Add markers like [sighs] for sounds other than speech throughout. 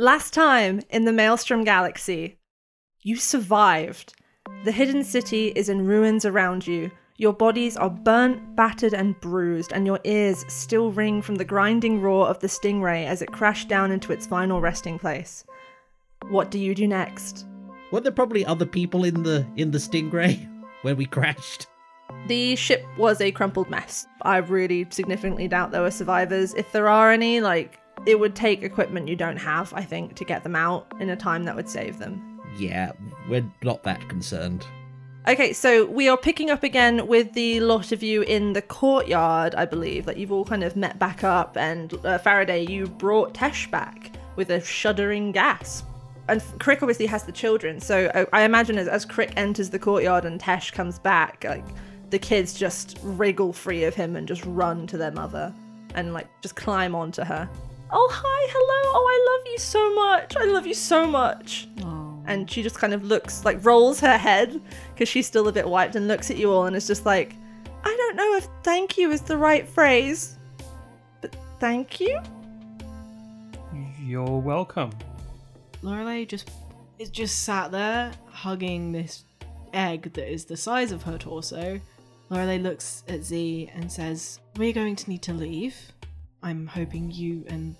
Last time in the Maelstrom Galaxy, you survived. The hidden city is in ruins around you. Your bodies are burnt, battered, and bruised, and your ears still ring from the grinding roar of the stingray as it crashed down into its final resting place. What do you do next? Were there probably other people in the in the Stingray [laughs] when we crashed? The ship was a crumpled mess. I really significantly doubt there were survivors. If there are any, like, it would take equipment you don't have, I think, to get them out in a time that would save them. Yeah, we're not that concerned. Okay, so we are picking up again with the lot of you in the courtyard, I believe. Like you've all kind of met back up, and uh, Faraday, you brought Tesh back with a shuddering gasp. And Crick obviously has the children, so I, I imagine as, as Crick enters the courtyard and Tesh comes back, like the kids just wriggle free of him and just run to their mother and like just climb onto her. Oh, hi, hello. Oh, I love you so much. I love you so much. And she just kind of looks like rolls her head because she's still a bit wiped and looks at you all and is just like, I don't know if thank you is the right phrase, but thank you? You're welcome. Lorelei just is just sat there hugging this egg that is the size of her torso. Lorelei looks at Z and says, We're going to need to leave. I'm hoping you and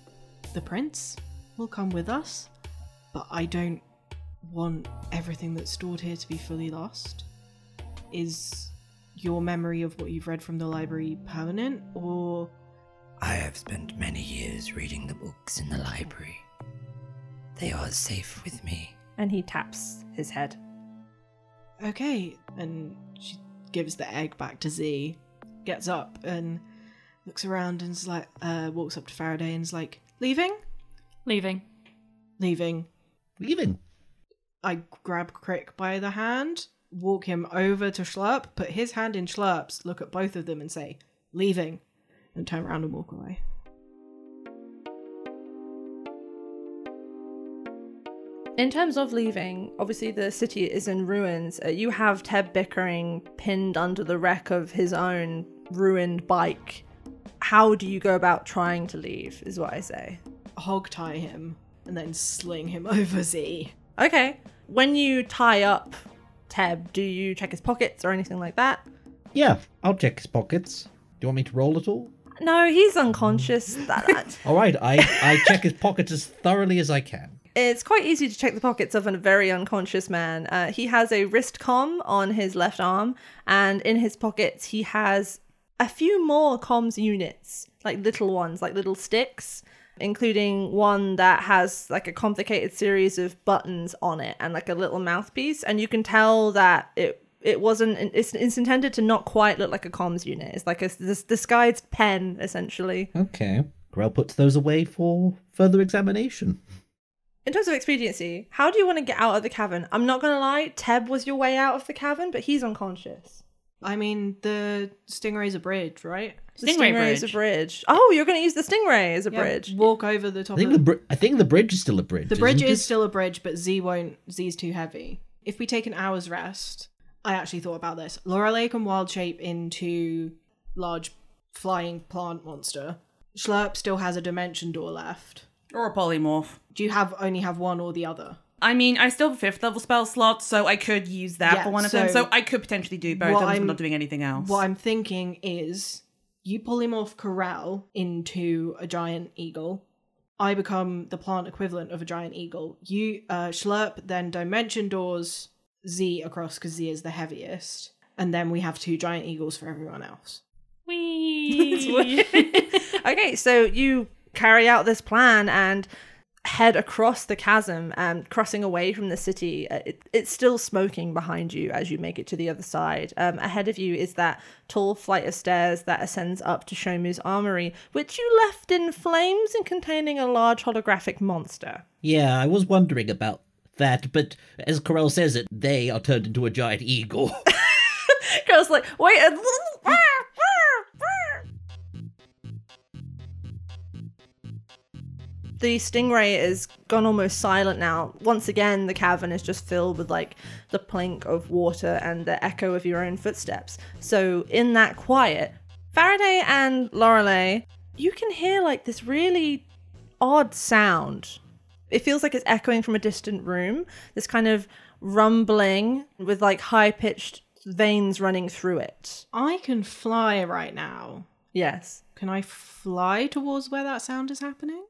the prince will come with us, but I don't want everything that's stored here to be fully lost. Is your memory of what you've read from the library permanent, or I have spent many years reading the books in the library. They are safe with me. And he taps his head. okay? And she gives the egg back to Z, gets up and looks around and is like, uh, walks up to Faraday and is like, leaving, Leaving. leaving. Leaving. I grab Crick by the hand, walk him over to Schlurp, put his hand in Schlurp's, look at both of them and say, leaving, and turn around and walk away. In terms of leaving, obviously the city is in ruins. Uh, you have Teb Bickering pinned under the wreck of his own ruined bike. How do you go about trying to leave, is what I say. Hog tie him and then sling him [laughs] over Z. Okay. When you tie up Teb, do you check his pockets or anything like that? Yeah, I'll check his pockets. Do you want me to roll at all? No, he's unconscious. that, [laughs] that- All right, I, I check his pockets as thoroughly as I can. It's quite easy to check the pockets of a very unconscious man. Uh, he has a wrist comm on his left arm, and in his pockets, he has a few more comms units, like little ones, like little sticks, including one that has like a complicated series of buttons on it and like a little mouthpiece. And you can tell that it it wasn't it's, it's intended to not quite look like a comms unit it's like a this disguised pen essentially Okay. Grell puts those away for further examination. In terms of expediency, how do you want to get out of the cavern? I'm not gonna lie, Teb was your way out of the cavern, but he's unconscious. I mean, the Stingray's a bridge, right? The Stingray stingray is a bridge. bridge. Oh, you're gonna use the stingray as a Yeah, bridge. Walk over the top I think of the br- I think the bridge is still a bridge. The bridge isn't is it? still a bridge, but Z won't. Z's too heavy. If we take an hour's rest, I actually thought about this. Lorelei can wild shape into large flying plant monster. Schlurp still has a dimension door left. Or a polymorph. Do you have only have one or the other? I mean, I still have a fifth level spell slot, so I could use that Yeah, for one of them. so So I could potentially do both. what I'm, I'm- not doing anything else. What I'm thinking is you polymorph Corral into a giant eagle. I become the plant equivalent of a giant eagle. You uh Schlurp then dimension doors Z across because Z is the heaviest. And then we have two giant eagles for everyone else. Whee! [laughs] [laughs] okay, so you carry out this plan, and head across the chasm and crossing away from the city. Uh, It, it's still smoking behind you as you make it to the other side. Um, ahead of you is that tall flight of stairs that ascends up to Shomu's armory, which you left in flames and containing a large holographic monster. Yeah, I was wondering about that, but as Corell says it, they are turned into a giant eagle. [laughs] [laughs] Girl's like, wait. uh, [laughs] The stingray is gone almost silent now. Once again, the cavern is just filled with like the plink of water and the echo of your own footsteps. So, in that quiet, Faraday and Lorelei, you can hear like this really odd sound. It feels like it's echoing from a distant room. This kind of rumbling with like high pitched veins running through it. I can fly right now. Yes. Can I fly towards where that sound is happening?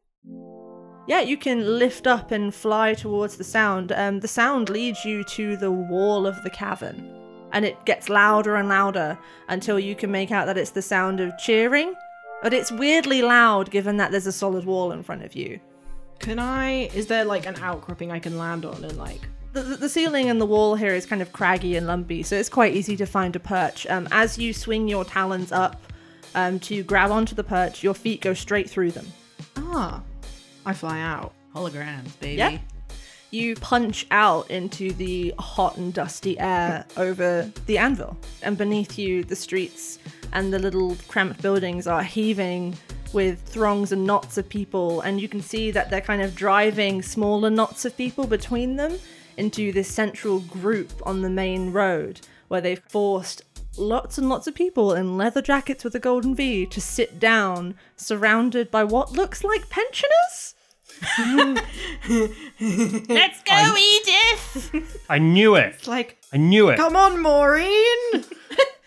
Yeah, you can lift up and fly towards the sound. Um, the sound leads you to the wall of the cavern, and it gets louder and louder until you can make out that it's the sound of cheering. But it's weirdly loud given that there's a solid wall in front of you. Can I? Is there like an outcropping I can land on and like? The, the the ceiling and the wall here is kind of craggy and lumpy, so it's quite easy to find a perch. Um, as you swing your talons up um, to grab onto the perch, your feet go straight through them. Ah, I fly out. Holograms, baby. Yeah. You punch out into the hot and dusty air over the anvil, and beneath you, the streets and the little cramped buildings are heaving with throngs and knots of people, and you can see that they're kind of driving smaller knots of people between them into this central group on the main road where they've forced lots and lots of people in leather jackets with a golden V to sit down surrounded by what looks like pensioners. [laughs] Let's go, Edith! I knew it. It's like, I knew it. come on, Maureen. [laughs]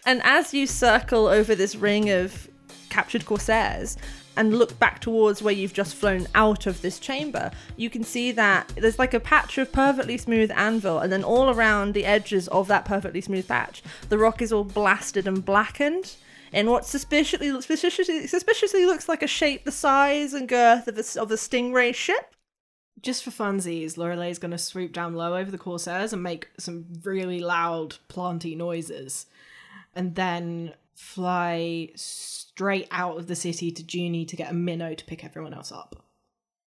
And as you circle over this ring of captured corsairs and look back towards where you've just flown out of this chamber, you can see that there's like a patch of perfectly smooth anvil, and then all around the edges of that perfectly smooth patch, the rock is all blasted and blackened. In what suspiciously, suspiciously, suspiciously looks like a shape the size and girth of a, of a stingray ship. Just for funsies, Lorelei's going to swoop down low over the Corsairs and make some really loud planty noises. And then fly straight out of the city to Junie to get a minnow to pick everyone else up.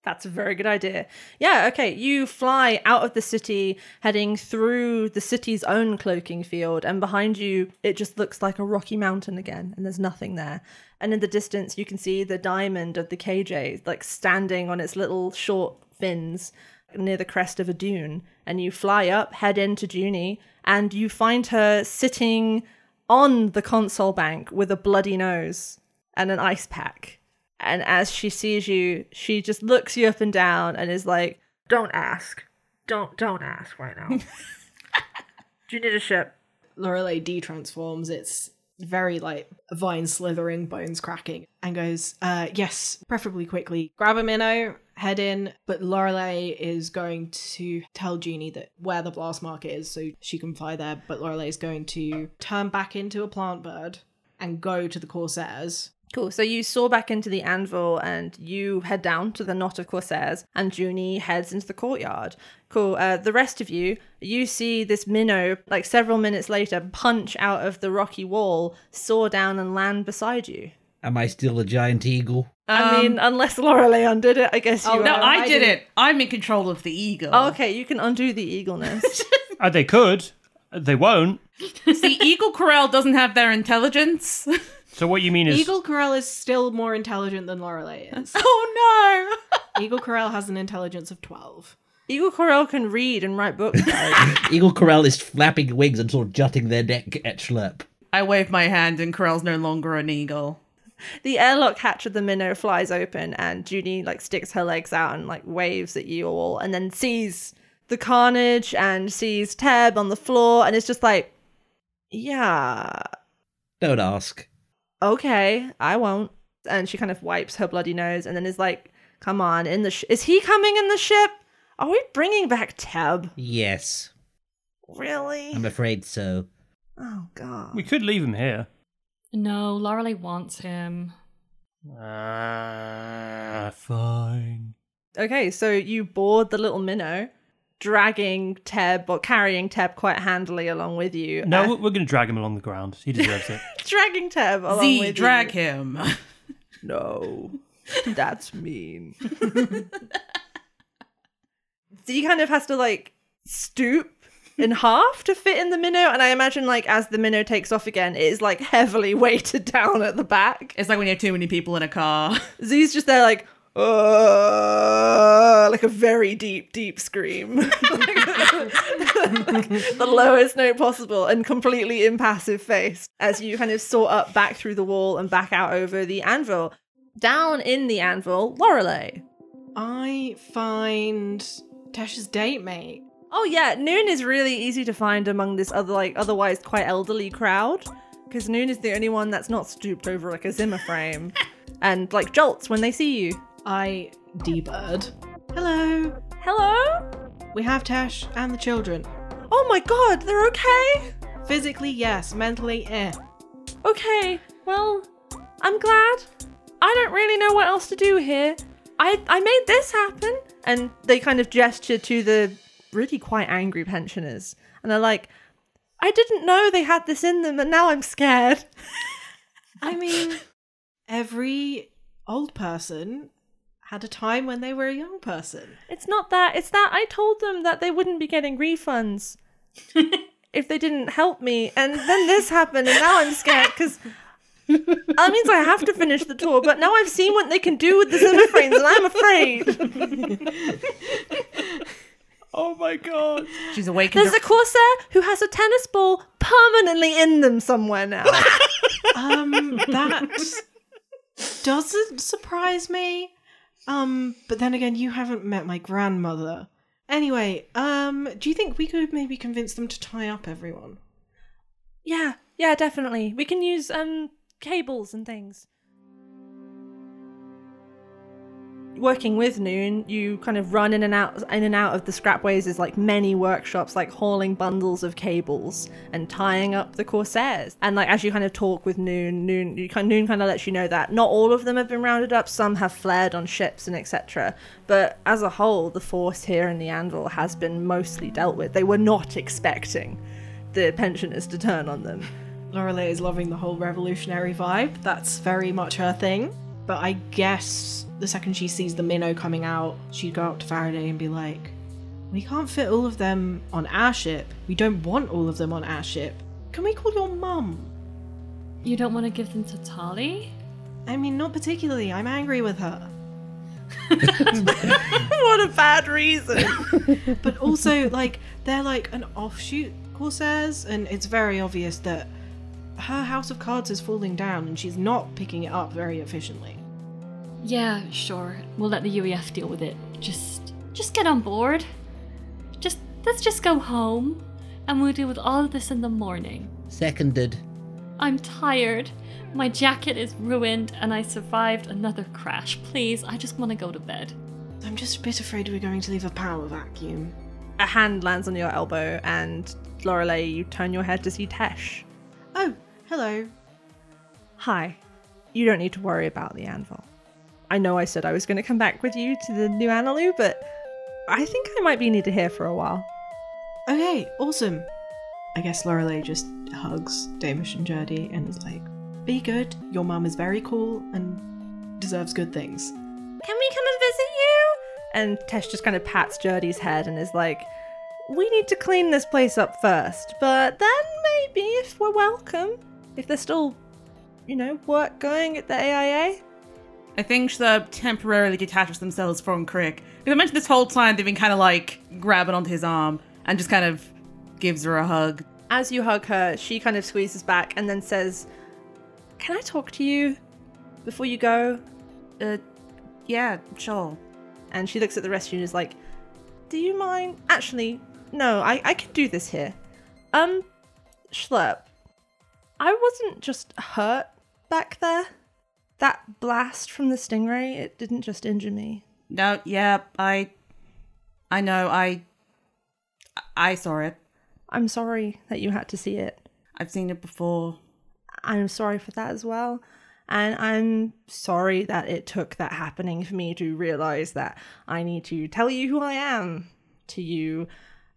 That's a very good idea. Yeah, okay. You fly out of the city, heading through the city's own cloaking field, and behind you, it just looks like a rocky mountain again, and there's nothing there. And in the distance, you can see the diamond of the KJ, like standing on its little short fins near the crest of a dune. And you fly up, head into Junie, and you find her sitting on the console bank with a bloody nose and an ice pack. And as she sees you, she just looks you up and down and is like, "Don't ask. Don't don't ask right now. [laughs] Do you need a ship?" Lorelei de-transforms. It's very like vine slithering, bones cracking, and goes, uh, yes, preferably quickly. Grab a minnow, head in, but Lorelei is going to tell Junie that where the blast mark is so she can fly there, but Lorelei is going to turn back into a plant bird and go to the Corsairs. Cool. So you soar back into the anvil and you head down to the knot of corsairs, and Junie heads into the courtyard. Cool. Uh, the rest of you, you see this minnow, like several minutes later, punch out of the rocky wall, soar down, and land beside you. Am I still a giant eagle? I mean, unless Lorelei did it, I guess you Oh, are. No, No, I, I did didn't. it. I'm in control of the eagle. Oh, okay, you can undo the eagleness. [laughs] Uh, they could. They won't. [laughs] See, Eagle Corral doesn't have their intelligence. [laughs] So what you mean is Eagle Corral is still more intelligent than Lorelei is. [laughs] oh no! [laughs] Eagle Corral has an intelligence of 12. Eagle Corel can read and write books. [laughs] Eagle Corral is flapping wings and sort of jutting their neck at Schlurp. I wave my hand, and Corral's no longer an eagle. the airlock hatch of the minnow flies open, and Junie like sticks her legs out and like waves at you all, and then sees the carnage and sees Teb on the floor, and it's just like, yeah, Don't ask. Okay, I won't. And she kind of wipes her bloody nose, and then is like, come on, in the sh- is he coming in the ship? Are we bringing back Teb? Yes, Really? I'm afraid so. Oh god. we could leave him here. No, Lorelei wants him. Ah, fine. Okay, so you board the little minnow, dragging Teb or carrying Teb quite handily along with you. No, Uh, we're going to drag him along the ground. He deserves it. [laughs] dragging Teb along Z, with drag you. him. [laughs] No, that's mean. [laughs] so he kind of has to like stoop in half to fit in the minnow, and I imagine like as the minnow takes off again, it is like heavily weighted down at the back. It's like when you have too many people in a car. Z's just there like. Uh, like a very deep, deep scream. [laughs] the lowest note possible and completely impassive face as you kind of soar up back through the wall and back out over the anvil. Down in the anvil, Lorelei. I find Tesh's date mate. Oh yeah, Noon is really easy to find among this other like otherwise quite elderly crowd. Because Noon is the only one that's not stooped over like a Zimmer frame. [laughs] and like jolts when they see you. I D-bird. Hello. Hello? We have Tesh and the children. Oh my god, they're okay? Physically, yes. Mentally, eh. Okay, well, I'm glad. I don't really know what else to do here. I I made this happen. And they kind of gesture to the really quite angry pensioners. And they're like, I didn't know they had this in them, and now I'm scared. I mean, [laughs] every old person had a time when they were a young person. It's not that, it's that I told them that they wouldn't be getting refunds [laughs] if they didn't help me. And then this happened, and now I'm scared because. [laughs] That means I have to finish the tour, but now I've seen what they can do with the Zimmer frames, and I'm afraid. [laughs] oh my god. She's awake. There's a Corsair who has a tennis ball permanently in them somewhere now. Um, that doesn't surprise me. Um, but then again, you haven't met my grandmother. Anyway, um, do you think we could maybe convince them to tie up everyone? yeah, yeah, definitely. We can use um cables and things. Working with Noon, you kind of run in and out in and out of the scrapways is like many workshops, like hauling bundles of cables and tying up the corsairs. And like as you kind of talk with Noon, Noon you kind Noon kind of lets you know that not all of them have been rounded up. Some have fled on ships and etc. But as a whole, the force here in the Anvil has been mostly dealt with. They were not expecting the pensioners to turn on them. Lorelei is loving the whole revolutionary vibe. That's very much her thing. But I guess the second she sees the minnow coming out, she'd go up to Faraday and be like, We can't fit all of them on our ship. We don't want all of them on our ship. Can we call your mum? You don't want to give them to Tali? I mean, not particularly. I'm angry with her. [laughs] what a bad reason. [laughs] But also, like, they're like an offshoot Corsairs, and it's very obvious that her house of cards is falling down and she's not picking it up very efficiently. Yeah, sure. We'll let the UEF deal with it. Just just get on board. Just let's just go home and we'll deal with all of this in the morning. Seconded. I'm tired. My jacket is ruined and I survived another crash. Please, I just want to go to bed. I'm just a bit afraid we're going to leave a power vacuum. a hand lands on your elbow, and Lorelei, you turn your head to see Tesh. Oh, hello. Hi. You don't need to worry about the anvil. I know I said I was going to come back with you to the new Analu, but I think I might be needed here for a while. Okay, awesome. I guess Lorelei just hugs Damish and Jurdy and is like, Be good. Your mum is very cool and deserves good things. Can we come and visit you? And Tesh just kind of pats Jurdy's head and is like, We need to clean this place up first, but then maybe if we're welcome, if there's still, you know, work going at the AIA. I think Schlurp temporarily detaches themselves from Crick. Because I mentioned this whole time they've been kind of like grabbing onto his arm and just kind of gives her a hug. As you hug her, she kind of squeezes back and then says, Can I talk to you before you go? Uh, yeah, sure. And she looks at the rest of you and is like, Do you mind? Actually, no, I, I can do this here. Um, Schlurp, I wasn't just hurt back there. That blast from the stingray, it didn't just injure me. No, yeah, I, I know, I, I saw it. I'm sorry that you had to see it. I've seen it before. I'm sorry for that as well. And I'm sorry that it took that happening for me to realize that I need to tell you who I am to you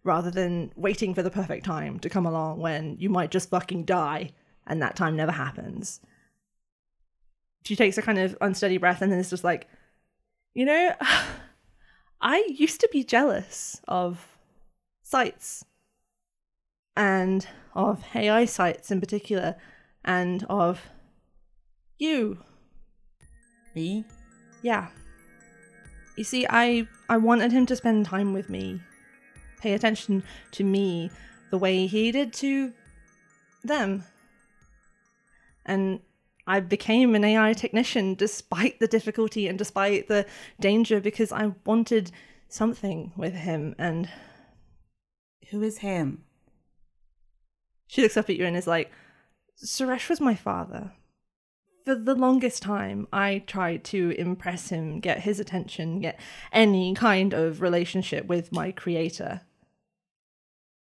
rather than waiting for the perfect time to come along when you might just fucking die and that time never happens. She takes a kind of unsteady breath and then it's just like, you know, [sighs] I used to be jealous of sites and of AI sites in particular and of you. Me? Yeah. You see, I I wanted him to spend time with me, pay attention to me the way he did to them. And I became an AI technician despite the difficulty and despite the danger because I wanted something with him and Who is him? She looks up at you and is like, Suresh was my father. For the longest time, I tried to impress him, get his attention, get any kind of relationship with my creator.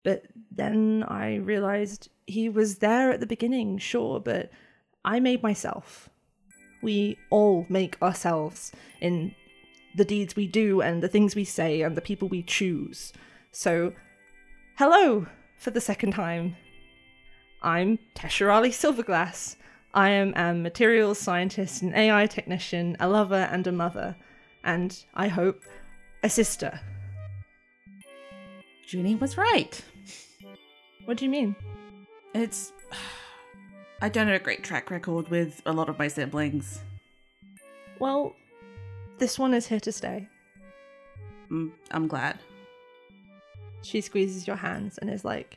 But then I realized he was there at the beginning, sure, but I made myself. We all make ourselves in the deeds we do and the things we say and the people we choose. So, hello for the second time. I'm Tesharali Silverglass. I am a materials scientist, an AI technician, a lover, and a mother. And I hope a sister. Junie was right. What do you mean? It's. I don't have a great track record with a lot of my siblings. Well, this one is here to stay. Mm, I'm glad. She squeezes your hands and is like,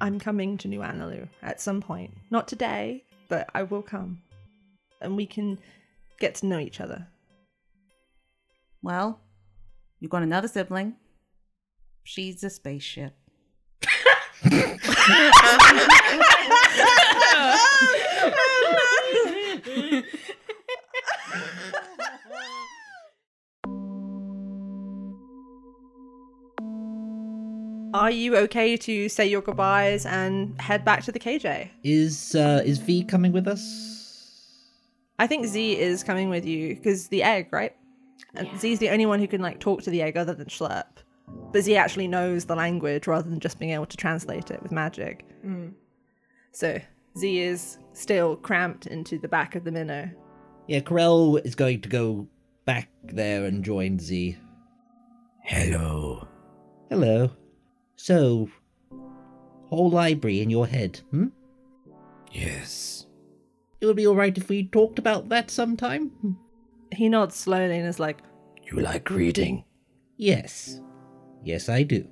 I'm coming to New Analu at some point. Not today, but I will come. And we can get to know each other. Well, you've got another sibling. She's a spaceship. [laughs] [laughs] Are you okay to say your goodbyes and head back to the KJ? Is uh, is V coming with us? I think Z is coming with you because the egg, right? And Z's the only one who can like talk to the egg other than Schlurp. But Z actually knows the language rather than just being able to translate it with magic. So Z is still cramped into the back of the minnow. Yeah, Corel is going to go back there and join Z. Hello. Hello. So, whole library in your head, hmm? Yes. It would be alright if we talked about that sometime? He nods slowly and is like, You like reading? Yes. Yes, I do.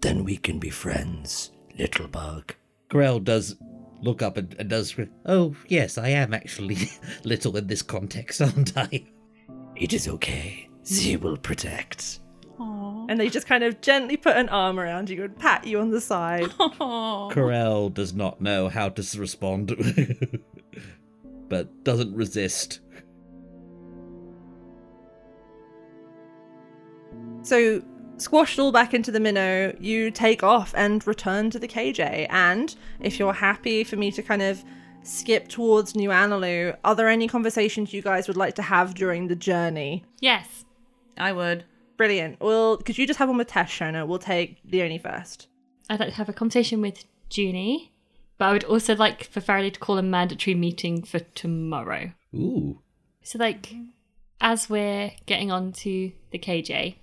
Then we can be friends, little bug. Corel does look up and, and does. Oh, yes, I am actually [laughs] little in this context, [laughs] aren't I? It is okay. Z will protect. and they just kind of gently put an arm around you and pat you on the side. [laughs] Corel does not know how to respond, but doesn't resist. So, squashed all back into the minnow, you take off and return to the KJ. And if you're happy for me to kind of skip towards New Analu, are there any conversations you guys would like to have during the journey? Yes. I would. Brilliant. Well, could you just have one with Tesh, Shona? We'll take Leonie first. I'd like to have a conversation with Junie, but I would also like for Faraday to call a mandatory meeting for tomorrow. Ooh. So, like, as we're getting on to the KJ,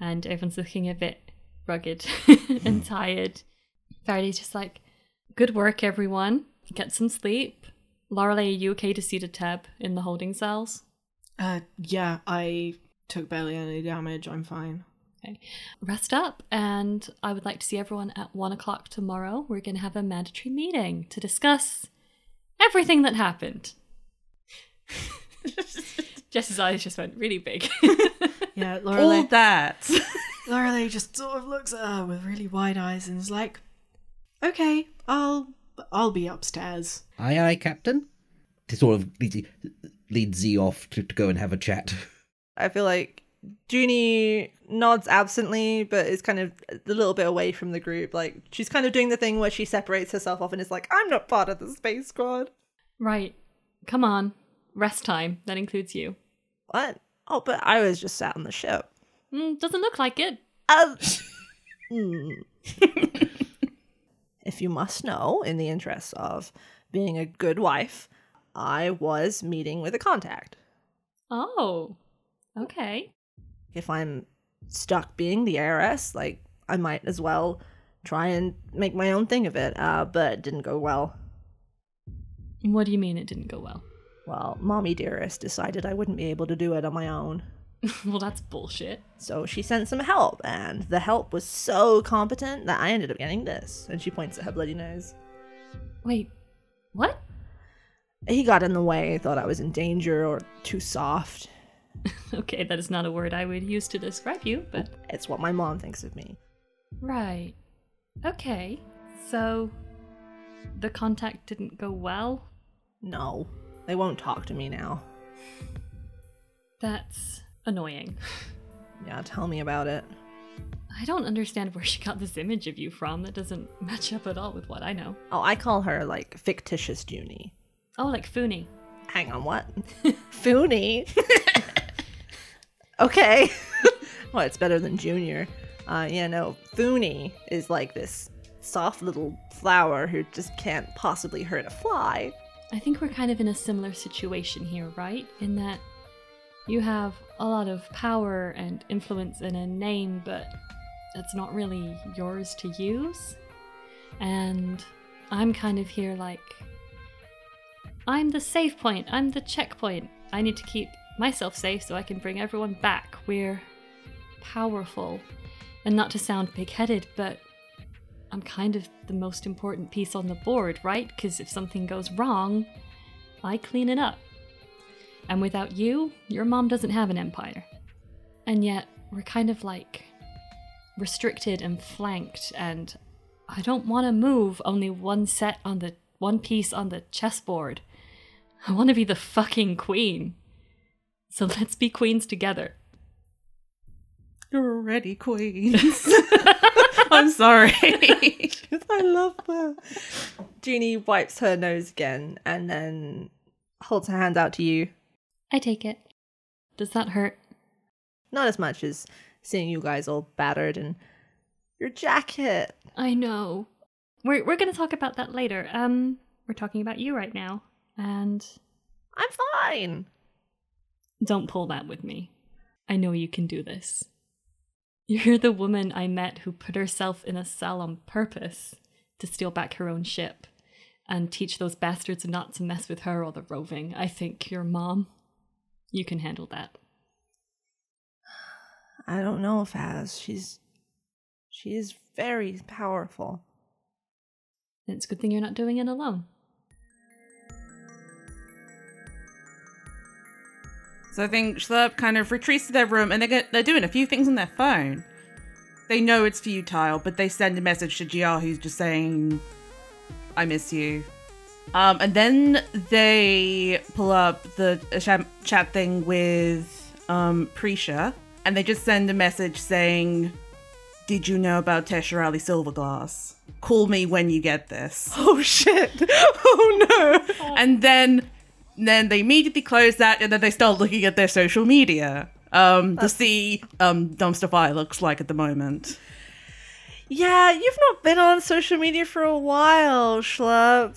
and everyone's looking a bit rugged [laughs] and tired, Faraday's just like, "Good work, everyone. Get some sleep." Lorelei, are you okay to see the Teb in the holding cells? Uh, yeah, I took barely any damage. I'm fine. Okay. Rest up, and I would like to see everyone at one o'clock tomorrow. We're going to have a mandatory meeting to discuss everything that happened. [laughs] Jess's eyes just went really big. [laughs] [laughs] Yeah, All Lorelei. that. [laughs] Lorelei just sort of looks at her with really wide eyes and is like, "Okay, I'll I'll be upstairs." Aye, aye, Captain. To sort of lead, lead Z off to, to go and have a chat. I feel like Junie nods absently, but is kind of a little bit away from the group. Like, she's kind of doing the thing where she separates herself off and is like, I'm not part of the space squad. right. Come on, rest time. That includes you. What? Oh, but I was just sat on the ship. Mm, doesn't look like it. Uh, [laughs] mm. if you must know, in the interests of being a good wife, I was meeting with a contact. Oh, okay. If I'm stuck being the heiress, like, I might as well try and make my own thing of it, uh, but it didn't go well. What do you mean it didn't go well? Well, Mommy Dearest decided I wouldn't be able to do it on my own. [laughs] well, that's bullshit. So she sent some help, and the help was so competent that I ended up getting this. And she points at her bloody nose. Wait, what? He got in the way, thought I was in danger or too soft. [laughs] Okay, that is not a word I would use to describe you, but. It's what my mom thinks of me. Right. Okay. So. The contact didn't go well? No, they won't talk to me now. That's annoying. Yeah, tell me about it. I don't understand where she got this image of you from. That doesn't [laughs] match up at all with what I know. Oh, I call her like fictitious Junie. Oh, like Foony. Hang on, what? [laughs] Foony? [laughs] okay. well, it's better than Junior. Uh, yeah, no, Foony is like this soft little flower who just can't possibly hurt a fly. I think we're kind of in a similar situation here, right? In that you have a lot of power and influence in a name, but it's not really yours to use. And I'm kind of here like I'm the safe point, I'm the checkpoint. I need to keep myself safe so I can bring everyone back. We're powerful. And not to sound big headed, but I'm kind of the most important piece on the board, right? Because if something goes wrong, I clean it up. And without you, your mom doesn't have an empire. And yet, we're kind of like restricted and flanked, and I don't want to move only one set on the one piece on the chessboard. I want to be the fucking queen. So let's be queens together. You're already queens. [laughs] I'm sorry. [laughs] I love that. Junie wipes her nose again and then holds her hand out to you. I take it. Does that hurt? Not as much as seeing you guys all battered and your jacket. I know. We're we're gonna talk about that later. Um, we're talking about you right now, and I'm fine. don't pull that with me. I know you can do this. You're the woman I met who put herself in a cell on purpose to steal back her own ship and teach those bastards not to mess with her or the roving. I think your mom. You can handle that. I don't know ifAz. She's she is very powerful. And it's a good thing you're not doing it alone. So I think Schlurp kind of retreats to their room and they're, go- they're doing a few things on their phone. They know it's futile, but they send a message to GR who's just saying, I miss you. Um, and then they pull up the chat, chat thing with um, Prisha and they just send a message saying, Did you know about Tesharali Silverglass? Call me when you get this. Oh shit. [laughs] Oh no. and then then they immediately close that and then they start looking at their social media um to see um dumpster fire looks like at the moment Yeah, you've not been on social media for a while, Schlurp.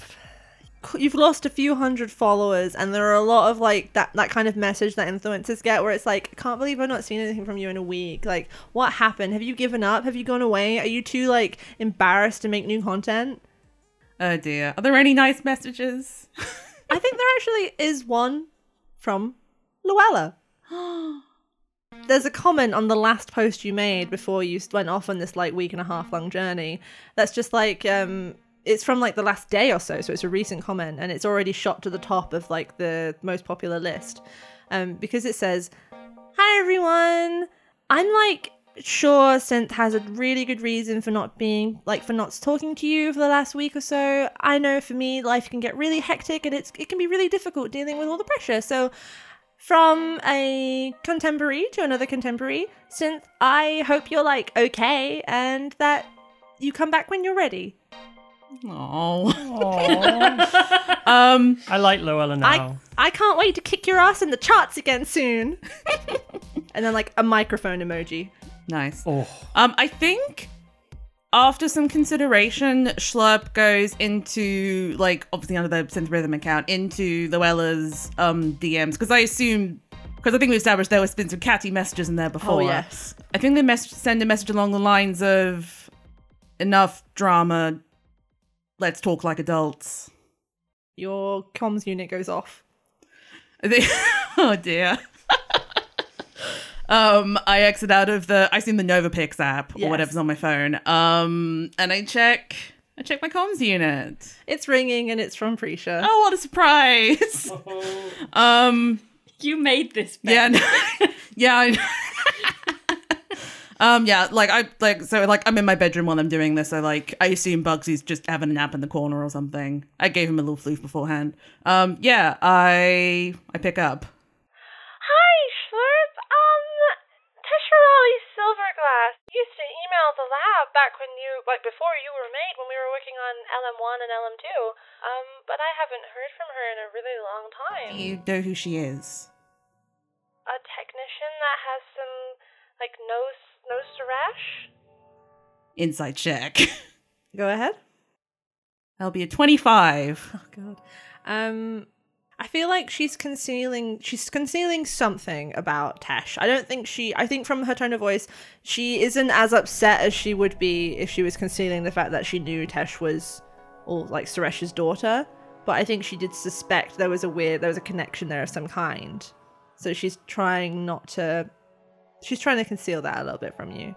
You've lost a few hundred followers, and there are a lot of like that that kind of message that influencers get, where it's like, I can't believe I've not seen anything from you in a week. Like, what happened? Have you given up? Have you gone away? Are you too like embarrassed to make new content? oh dear are there any nice messages [laughs] I think there actually is one from Luella. [gasps] There's a comment on the last post you made before you went off on this like week and a half long journey. That's just like um it's from like the last day or so, so it's a recent comment and it's already shot to the top of like the most popular list. Um because it says, "Hi everyone. I'm like sure Synth has a really good reason for not being like for not talking to you for the last week or so. I know for me life can get really hectic and it's it can be really difficult dealing with all the pressure. So from a contemporary to another contemporary, Synth, I hope you're like okay and that you come back when you're ready. Oh. Aww. [laughs] Um. I like Luella now. I I can't wait to kick your ass in the charts again soon. [laughs] and then like a microphone emoji. Nice. oh, Um. I think after some consideration, Schlurp goes into like obviously under the synth rhythm account into Luella's um DMs because I assume because I think we established there was been some catty messages in there before. Oh yes. I think they mess- send a message along the lines of enough drama. Let's talk like adults. Your comms unit goes off. I [laughs] think- oh dear. Um, I exit out of the I assume the NovaPix app or whatever's on my phone. Um, and I check I check my comms unit. It's ringing and it's from Prisha. Oh, what a surprise! [laughs] um, You made this. yeah, no- yeah. I [laughs] Um yeah, like I like so like I'm in my bedroom while I'm doing this. So like I assume Bugsy's just having a nap in the corner or something. I gave him a little floof beforehand. Um yeah, I I pick up. Hi, Schlurp. Um, Tesharali Silverglass used to email back when you, like, before you were made, when we were working on LM1 and LM2. Um, but I haven't heard from her in a really long time. You know who she is. A technician that has some, like, nose, nose to rash? Inside check. [laughs] Go ahead. I'll be a 25. Oh god. Um I feel like she's concealing she's concealing something about Tesh. I don't think she I think from her tone of voice, she isn't as upset as she would be if she was concealing the fact that she knew Tesh was or like Suresh's daughter. But I think she did suspect there was a weird there was a connection there of some kind. So she's trying not to she's trying to conceal that a little bit from you.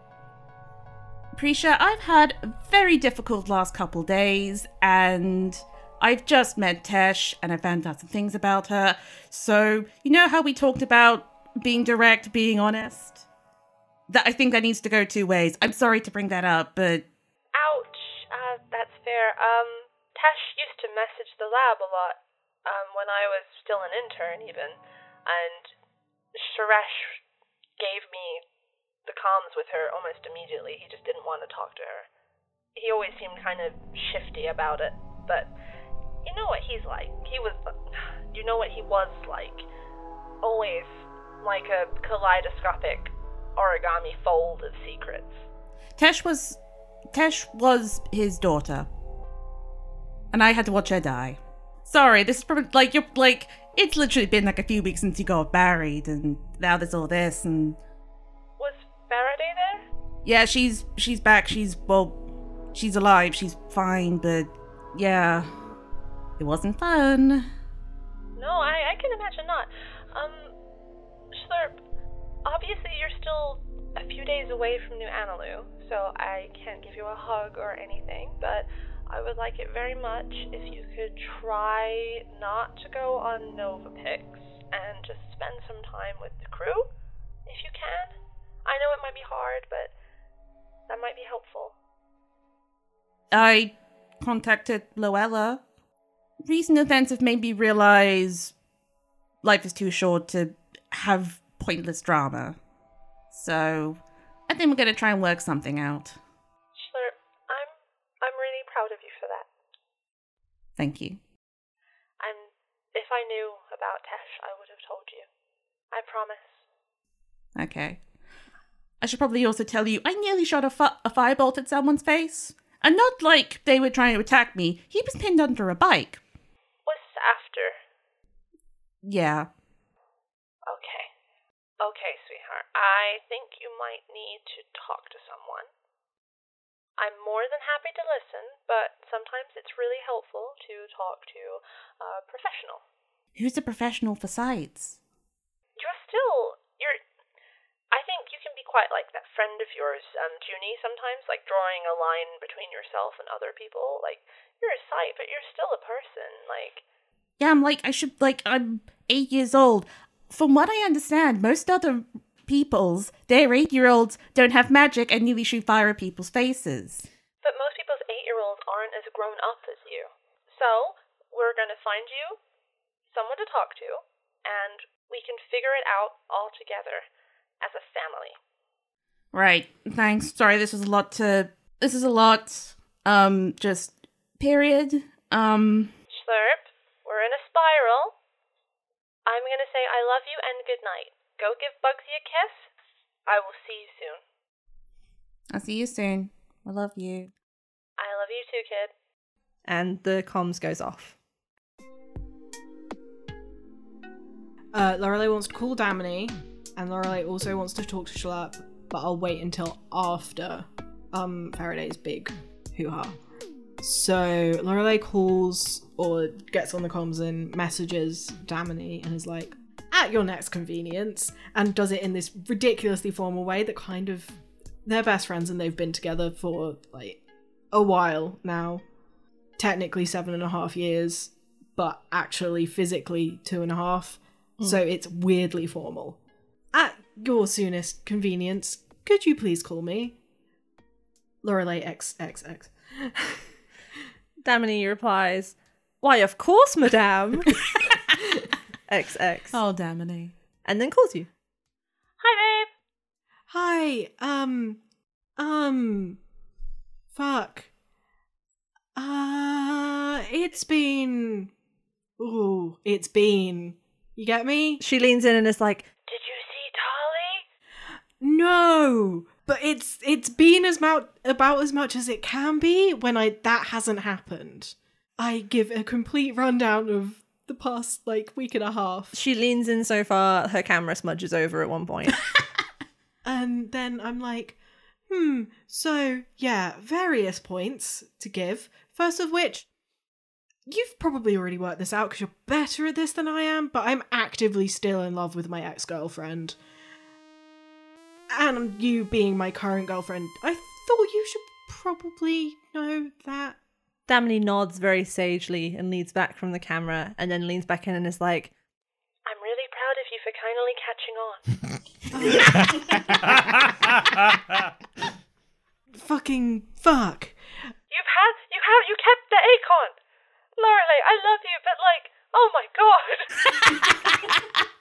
Prisha, I've had very difficult last couple days and I've just met Tesh and I found out some things about her. So, you know how we talked about being direct, being honest? That I think that needs to go two ways. I'm sorry to bring that up, but Ouch. Uh, that's fair. Um, Tesh used to message the lab a lot, um, when I was still an intern, even. And Suresh gave me the comms with her almost immediately. He just didn't want to talk to her. He always seemed kind of shifty about it, but you know what he's like. He was. [sighs] You know what he was like. Always like a kaleidoscopic origami fold of secrets. Tesh was Tesh was his daughter. And I had to watch her die. Sorry, this is probably like you're like it's literally been like a few weeks since you got married and now there's all this and Was Faraday there? yeah, she's she's back. She's well she's alive. She's fine, but yeah. It wasn't fun. No, I, I can imagine not. Um, Slurp, obviously you're still a few days away from New Analu, so I can't give you a hug or anything, but I would like it very much if you could try not to go on Nova NovaPix and just spend some time with the crew, if you can. I know it might be hard, but that might be helpful. I contacted Luella. Recent events have made me realize life is too short to have pointless drama. So I think we're gonna try and work something out. Slurp, I'm I'm really proud of you for that. Thank you. And if I knew about Tesh, I would have told you. I promise. Okay. I should probably also tell you I nearly shot a, fi- a firebolt at someone's face. And not like they were trying to attack me. He was pinned under a bike. After. Yeah. Okay. Okay, sweetheart. I think you might need to talk to someone. I'm more than happy to listen, but sometimes it's really helpful to talk to a professional. Who's a professional for sites? You're still you're I think you can be quite like that friend of yours, um, Junie, sometimes, like drawing a line between yourself and other people. Like, you're a sight, but you're still a person. Like, Yeah, I'm like, I should, like, I'm eight years old. From what I understand, most other people's, their eight year olds don't have magic and nearly shoot fire at people's faces. but most people's eight year olds aren't as grown up as you. So, we're gonna find you someone to talk to, and we can figure it out all together as a family. Right. Thanks. Sorry, this was a lot to. This is a lot. Um, just period. Um, Slurp, we're in a spiral. I'm gonna say I love you and good night. Go give Bugsy a kiss. I will see you soon. I'll see you soon. I love you. I love you too, kid. And the comms goes off. Uh, Lorelei wants to call Damini, and Lorelei also wants to talk to Schlurp, but I'll wait until after um Faraday's big hoo-ha. So Lorelei calls or gets on the comms and messages Damini and is like, at your next convenience, and does it in this ridiculously formal way that kind of they're best friends and they've been together for like a while now. Technically seven and a half years, but actually physically two and a half. Hmm. So it's weirdly formal. At your soonest convenience, could you please call me? Lorelei XXX. [laughs] Damini replies, Why, of course, madame. [laughs] XX. Oh, Damini. And then calls you. Hi, babe. Hi, um, um, fuck. Uh, it's been. Ooh, it's been. You get me? She leans in and is like, Did you see Tolly? No, but it's it's been as mou- about as much as it can be when I that hasn't happened. I give a complete rundown of the past like week and a half, She leans in so far, her camera smudges over at one point. [laughs] and then I'm like, hmm. So yeah, various points to give. First of which, you've probably already worked this out because you're better at this than I am. But I'm actively still in love with my ex girlfriend, and you being my current girlfriend, I thought you should probably know that. Damini nods very sagely and leads back from the camera and then leans back in and is like, I'm really proud of you for kindly catching on. [laughs] Fucking fuck. You've had, you have, you kept the acorn. Lorelei, I love you, but like, oh my god. [laughs]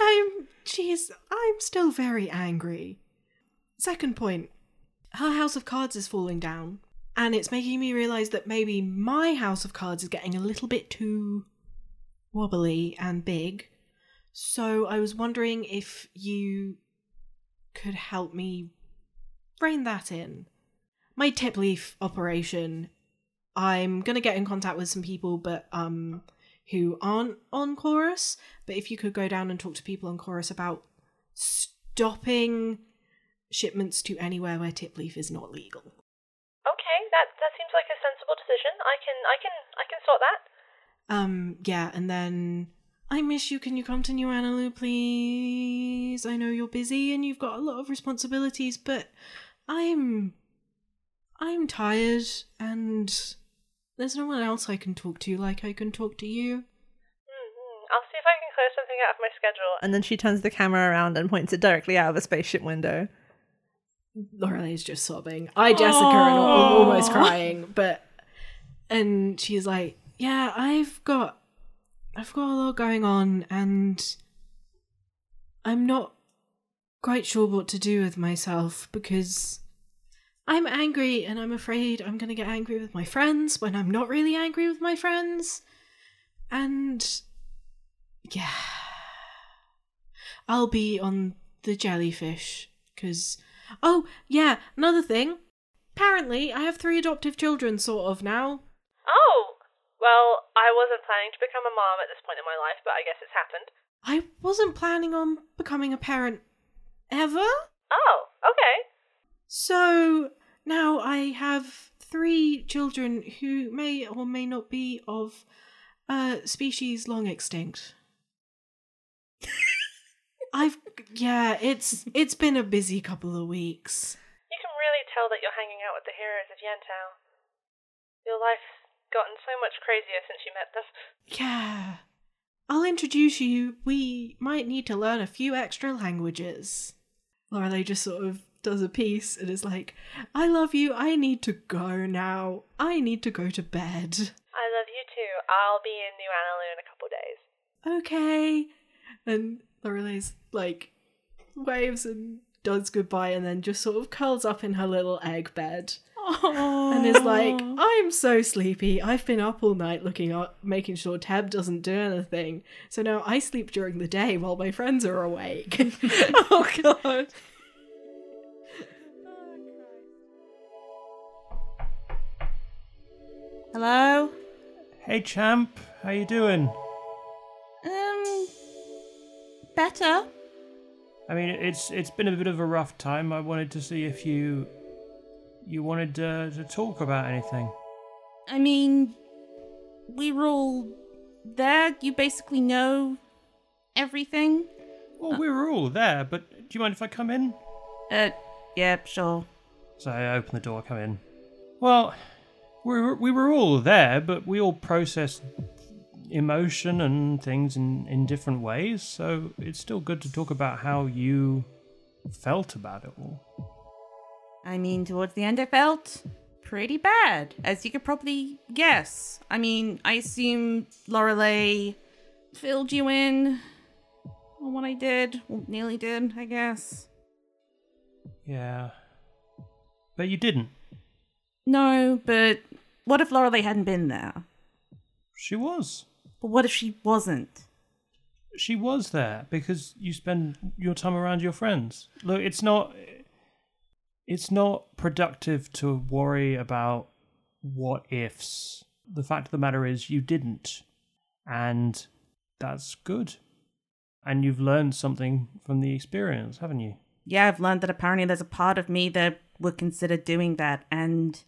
I'm. Jeez, I'm still very angry. Second point her house of cards is falling down, and it's making me realize that maybe my house of cards is getting a little bit too wobbly and big. So I was wondering if you could help me rein that in. My tip leaf operation. I'm gonna get in contact with some people, but um, who aren't on chorus. But if you could go down and talk to people on chorus about stopping shipments to anywhere where tip leaf is not legal. okay, that that seems like a sensible decision. I can, I can, I can sort that. Um, yeah, and then I miss you. Can you come to New Analu, please? I know you're busy and you've got a lot of responsibilities, but I'm I'm tired and there's no one else I can talk to like I can talk to you. Mm-hmm. I'll see if I can clear something out of my schedule. and then she turns the camera around and points it directly out of a spaceship window. Lorelei's just sobbing. I, Jessica, and I'm almost crying, but and she's like, "Yeah, I've got, I've got a lot going on, and I'm not quite sure what to do with myself because I'm angry, and I'm afraid I'm gonna get angry with my friends when I'm not really angry with my friends, and yeah, I'll be on the jellyfish because." Oh, yeah, another thing. Apparently, I have three adoptive children, sort of, now. Oh, well, I wasn't planning to become a mom at this point in my life, but I guess it's happened. I wasn't planning on becoming a parent ever. Oh, okay. So now I have three children who may or may not be of a species long extinct. [laughs] I've yeah, it's it's been a busy couple of weeks. You can really tell that you're hanging out with the heroes of Yentau. Your life's gotten so much crazier since you met them. Yeah. I'll introduce you. We might need to learn a few extra languages. Lorelei just sort of does a piece and is like, I love you. I need to go now. I need to go to bed. I love you too. I'll be in New Analu in a couple days. Okay. And Lorelei's like waves and does goodbye and then just sort of curls up in her little egg bed. and is like, I'm so sleepy. I've been up all night looking up, making sure Teb doesn't do anything. So now I sleep during the day while my friends are awake. [laughs] oh god. [laughs] Hello? Hey, champ. How you doing? Um, better. I mean, it's it's been a bit of a rough time. I wanted to see if you you wanted uh, to talk about anything. I mean, we were all there. You basically know everything. Well, we were all there, but do you mind if I come in? Uh, yeah, sure. So I open the door, come in. Well, we were, we were all there, but we all processed emotion and things in, in different ways, so it's still good to talk about how you felt about it all. I mean, towards the end, I felt pretty bad, as you could probably guess. I mean, I assume Lorelei filled you in on what I did. Well, nearly did, I guess. Yeah. But you didn't. No, but what if Lorelei hadn't been there? She was. But what if she wasn't? She was there because you spend your time around your friends. Look, it's not it's not productive to worry about what ifs. The fact of the matter is you didn't. And that's good. And you've learned something from the experience, haven't you? Yeah, I've learned that apparently there's a part of me that would consider doing that, and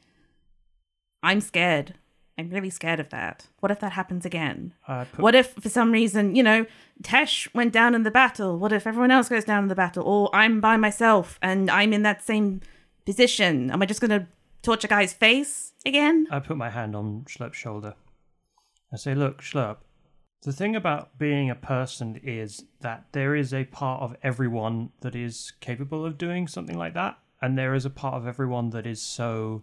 I'm scared. I'm really scared of that. What if that happens again? I put, What if, for some reason, you know, Tesh went down in the battle? What if everyone else goes down in the battle? Or I'm by myself and I'm in that same position? Am I just going to torch a guy's face again? I put my hand on Schlurp's shoulder. I say, Look, Schlepp, the thing about being a person is that there is a part of everyone that is capable of doing something like that. And there is a part of everyone that is so,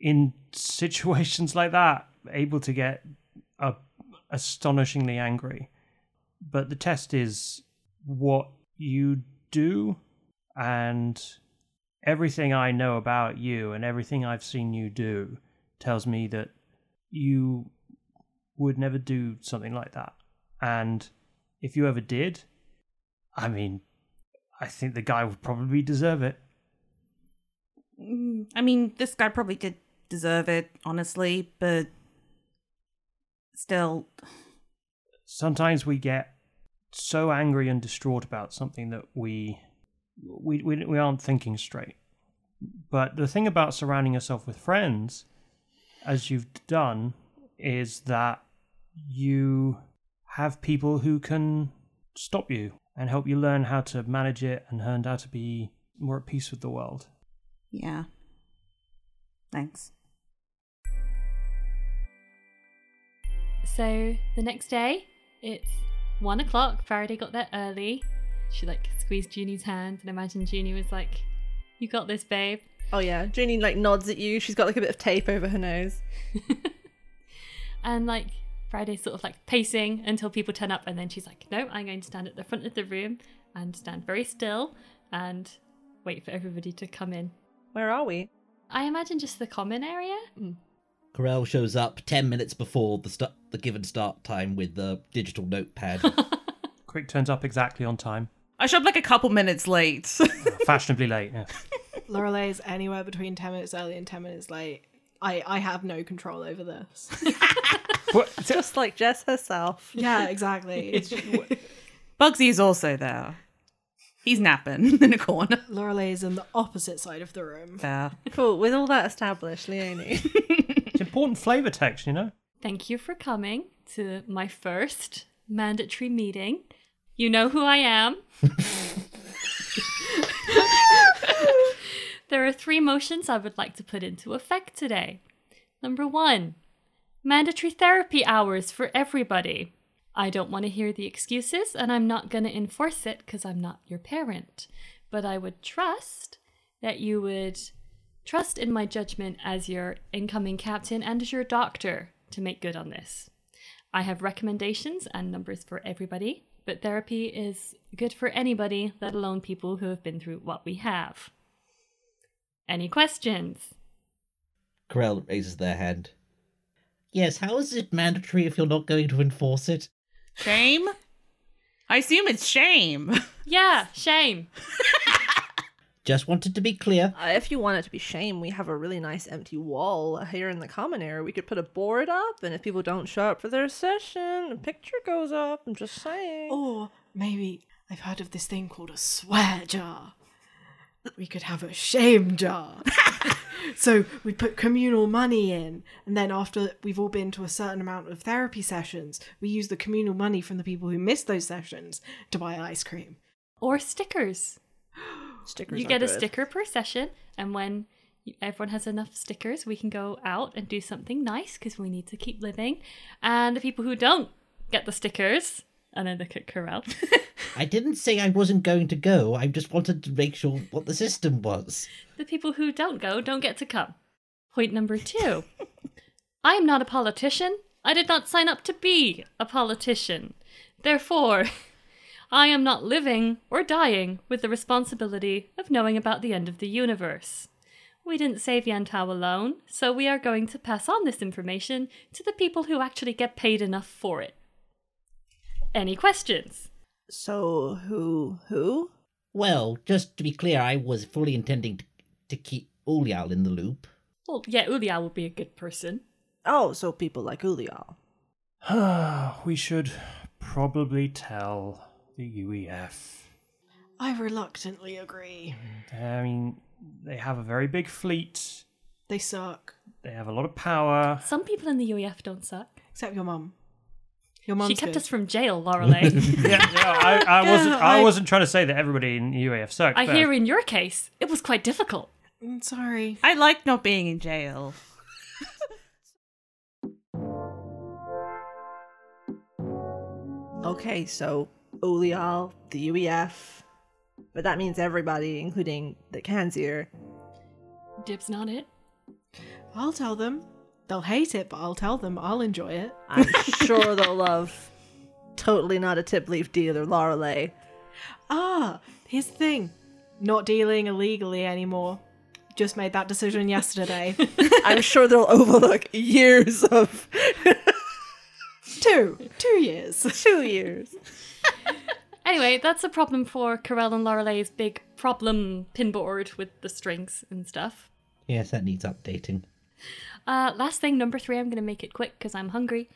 in situations like that, able to get uh, astonishingly angry. But the test is what you do and everything I know about you and everything I've seen you do tells me that you would never do something like that. And if you ever did, I mean, I think the guy would probably deserve it. Mm, I mean, this guy probably did deserve it, honestly, but still, Sometimes we get so angry and distraught about something that we we we, we aren't thinking straight. But the thing about surrounding yourself with friends, as you've done, is that you have people who can stop you and help you learn how to manage it and learn how to be more at peace with the world. yeah. Thanks. So the next day, it's one o'clock. Faraday got there early. She like squeezed Junie's hand and imagine Junie was like, You got this, babe. Oh yeah, Junie like nods at you. She's got like a bit of tape over her nose. [laughs] and like Faraday's sort of like pacing until people turn up, and then she's like, No, I'm going to stand at the front of the room and stand very still and wait for everybody to come in. Where are we? I imagine just the common area. Hmm. Corel shows up 10 minutes before the, st- the given start time with the digital notepad. [laughs] Crick turns up exactly on time, I showed up like a couple minutes late. [laughs] fashionably late. Yeah. Lorelei is anywhere between 10 minutes early and 10 minutes late. I, I have no control over this. [laughs] What- Just like Jess herself. yeah, exactly. It's just, Bugsy is also there. He's napping in a corner. Lorelei is on the opposite side of the room. Fair. Cool. With all that established, Leonie. Important flavor text, you know. Thank you for coming to my first mandatory meeting. You know who I am. [laughs] there are three motions I would like to put into effect today. Number one, mandatory therapy hours for everybody. I don't want to hear the excuses, and I'm not going to enforce it because I'm not your parent. But I would trust that you would trust in my judgment as your incoming captain and as your doctor to make good on this. I have recommendations and numbers for everybody, but therapy is good for anybody, let alone people who have been through what we have. Any questions? Corel raises their hand. Yes, how is it mandatory if you're not going to enforce it? Shame? I assume it's shame. Yeah, shame. [laughs] Just wanted to be clear. Uh, if you want it to be shame, we have a really nice empty wall here in the common area. We could put a board up, and if people don't show up for their session, a picture goes up. I'm just saying. Or maybe I've heard of this thing called a swear jar. We could have a shame jar. [laughs] so we put communal money in, and then after we've all been to a certain amount of therapy sessions, we use the communal money from the people who missed those sessions to buy ice cream. Or stickers. [gasps] Stickers you are get a good. sticker per session, and when everyone has enough stickers, we can go out and do something nice because we need to keep living. And the people who don't get the stickers, and I look at Corel, I didn't say I wasn't going to go. I just wanted to make sure what the system was. the people who don't go don't get to come. Point number two [laughs] I am not a politician. I did not sign up to be a politician. Therefore, [laughs] I am not living or dying with the responsibility of knowing about the end of the universe. We didn't save Yantao alone, so we are going to pass on this information to the people who actually get paid enough for it. Any questions? So who who? Well, just to be clear, I was fully intending to, to keep Ulial in the loop. Well, yeah, Ulial would be a good person. Oh, so people like Ulial. [sighs] we should probably tell the UEF. I reluctantly agree. I mean, they have a very big fleet. They suck. They have a lot of power. Some people in the UEF don't suck. Except your mum. Your mum's she kept good. us from jail, Lorelei. [laughs] yeah, yeah, I, I wasn't. I, I- wasn't trying to say that everybody in UEF sucked. I but- hear in your case, it was quite difficult. Mm, Sorry. I like not being in jail. [laughs] Okay, so Ulial, the UEF, but that means everybody, including the Kanzir. Dib's not it. I'll tell them. They'll hate it, but I'll tell them. I'll enjoy it. I'm [laughs] sure they'll love. Totally not a tip leaf dealer, Lorelei. Ah, here's the thing. Not dealing illegally anymore. Just made that decision yesterday. [laughs] I'm sure they'll overlook years of [laughs] two. Two years. two years. Anyway, that's a problem for Corel and Lorelei's big problem pinboard with the strings and stuff. Yes, that needs updating. Uh, last thing, number three, I'm going to make it quick because I'm hungry.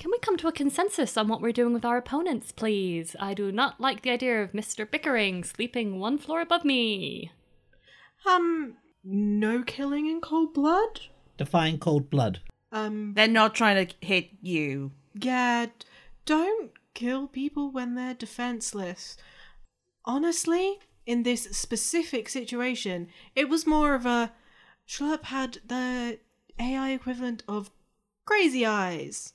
Can we come to a consensus on what we're doing with our opponents, please? I do not like the idea of Mr. Bickering sleeping one floor above me. Um, no killing in cold blood? Defying cold blood. Um, They're not trying to hit you. yeah, don't kill people when they're defenseless. Honestly, in this specific situation, it was more of a Schlurp had the AI equivalent of crazy eyes.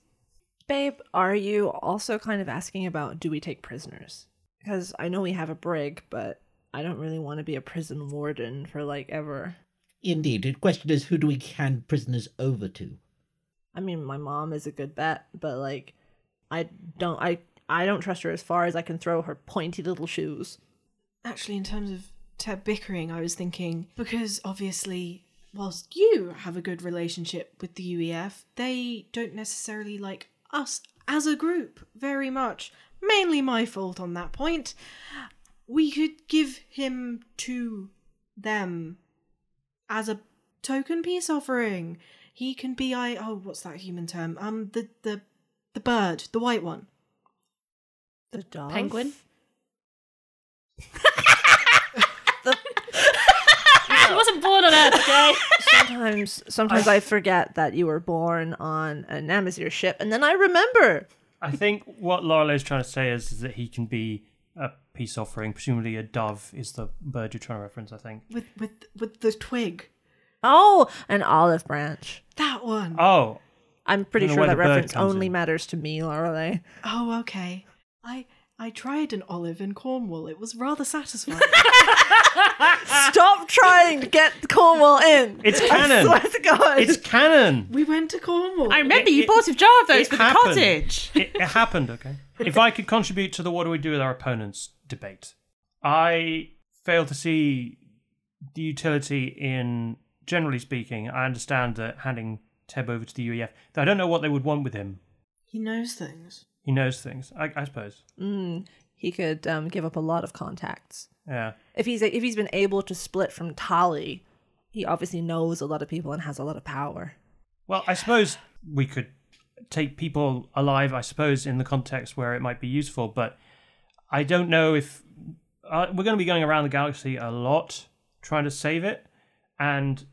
Babe, are you also kind of asking about do we take prisoners? Because I know we have a brig, but I don't really want to be a prison warden for like ever. Indeed. The question is, who do we hand prisoners over to? I mean, my mom is a good bet, but like, I don't, I, I don't trust her as far as I can throw her pointy little shoes. Actually, in terms of Teb Bickering, I was thinking because obviously, whilst you have a good relationship with the UEF, they don't necessarily like us as a group very much. Mainly my fault on that point. We could give him to them as a token peace offering. He can be I oh what's that human term? Um the the the bird, the white one. The dog, Penguin? [laughs] The- [laughs] She wasn't born on Earth, okay? [laughs] sometimes, sometimes I forget that you were born on an Amazir ship, and then I remember. I think what Lorelei's trying to say is, is that he can be a peace offering. Presumably, a dove is the bird you're trying to reference. I think. With with with the twig. Oh, an olive branch. That one. Oh, I'm pretty sure that reference only in. matters to me, Lorelei. Oh, okay. I I tried an olive in Cornwall. It was rather satisfying. [laughs] Stop trying to get Cornwall in. it's I canon. swear to God. It's canon. we went to Cornwall. I remember It- you it- bought a jar of those it for the happened. cottage. it, it happened, okay? If I could contribute to the what do we do with our opponents debate, I fail to see the utility in generally speaking, I understand that handing Teb over to the UEF, I don't know what they would want with him. He knows things. He knows things, I, I suppose. Mm, he could um, give up a lot of contacts. Yeah. If he's if he's been able to split from Tali, he obviously knows a lot of people and has a lot of power. Well, I suppose we could take people alive, I suppose, in the context where it might be useful, but I don't know if uh, we're going to be going around the galaxy a lot trying to save it and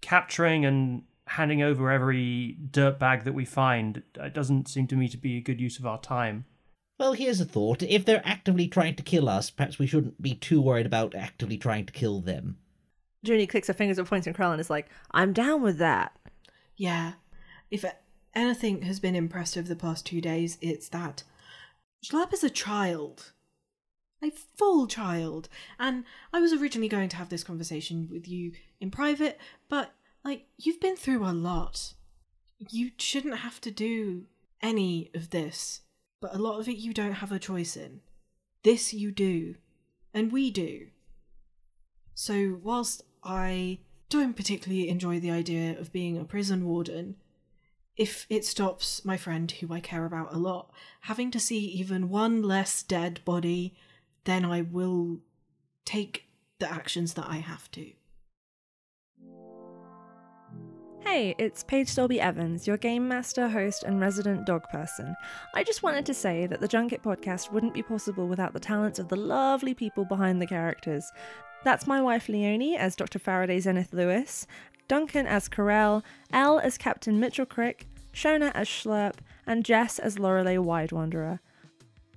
capturing and handing over every dirt bag that we find. It doesn't seem to me to be a good use of our time. Well, here's a thought. If they're actively trying to kill us, perhaps we shouldn't be too worried about actively trying to kill them. Junie clicks her fingers and points at Krell and is like, I'm down with that. Yeah. If anything has been impressive the past two days, it's that Schlurp is a child. A full child. And I was originally going to have this conversation with you in private, but, like, you've been through a lot. You shouldn't have to do any of this, but a lot of it you don't have a choice in. This you do. And we do. So, whilst I don't particularly enjoy the idea of being a prison warden, if it stops my friend, who I care about a lot, having to see even one less dead body, then I will take the actions that I have to. Hey, it's Paige Dolby Evans, your game master, host, and resident dog person. I just wanted to say that the Junket podcast wouldn't be possible without the talents of the lovely people behind the characters. That's my wife Leonie as Dr. Faraday Zenith Lewis, Duncan as Corell, Elle as Captain Mitchell Crick, Shona as Schlurp, and Jess as Lorelei Widewanderer.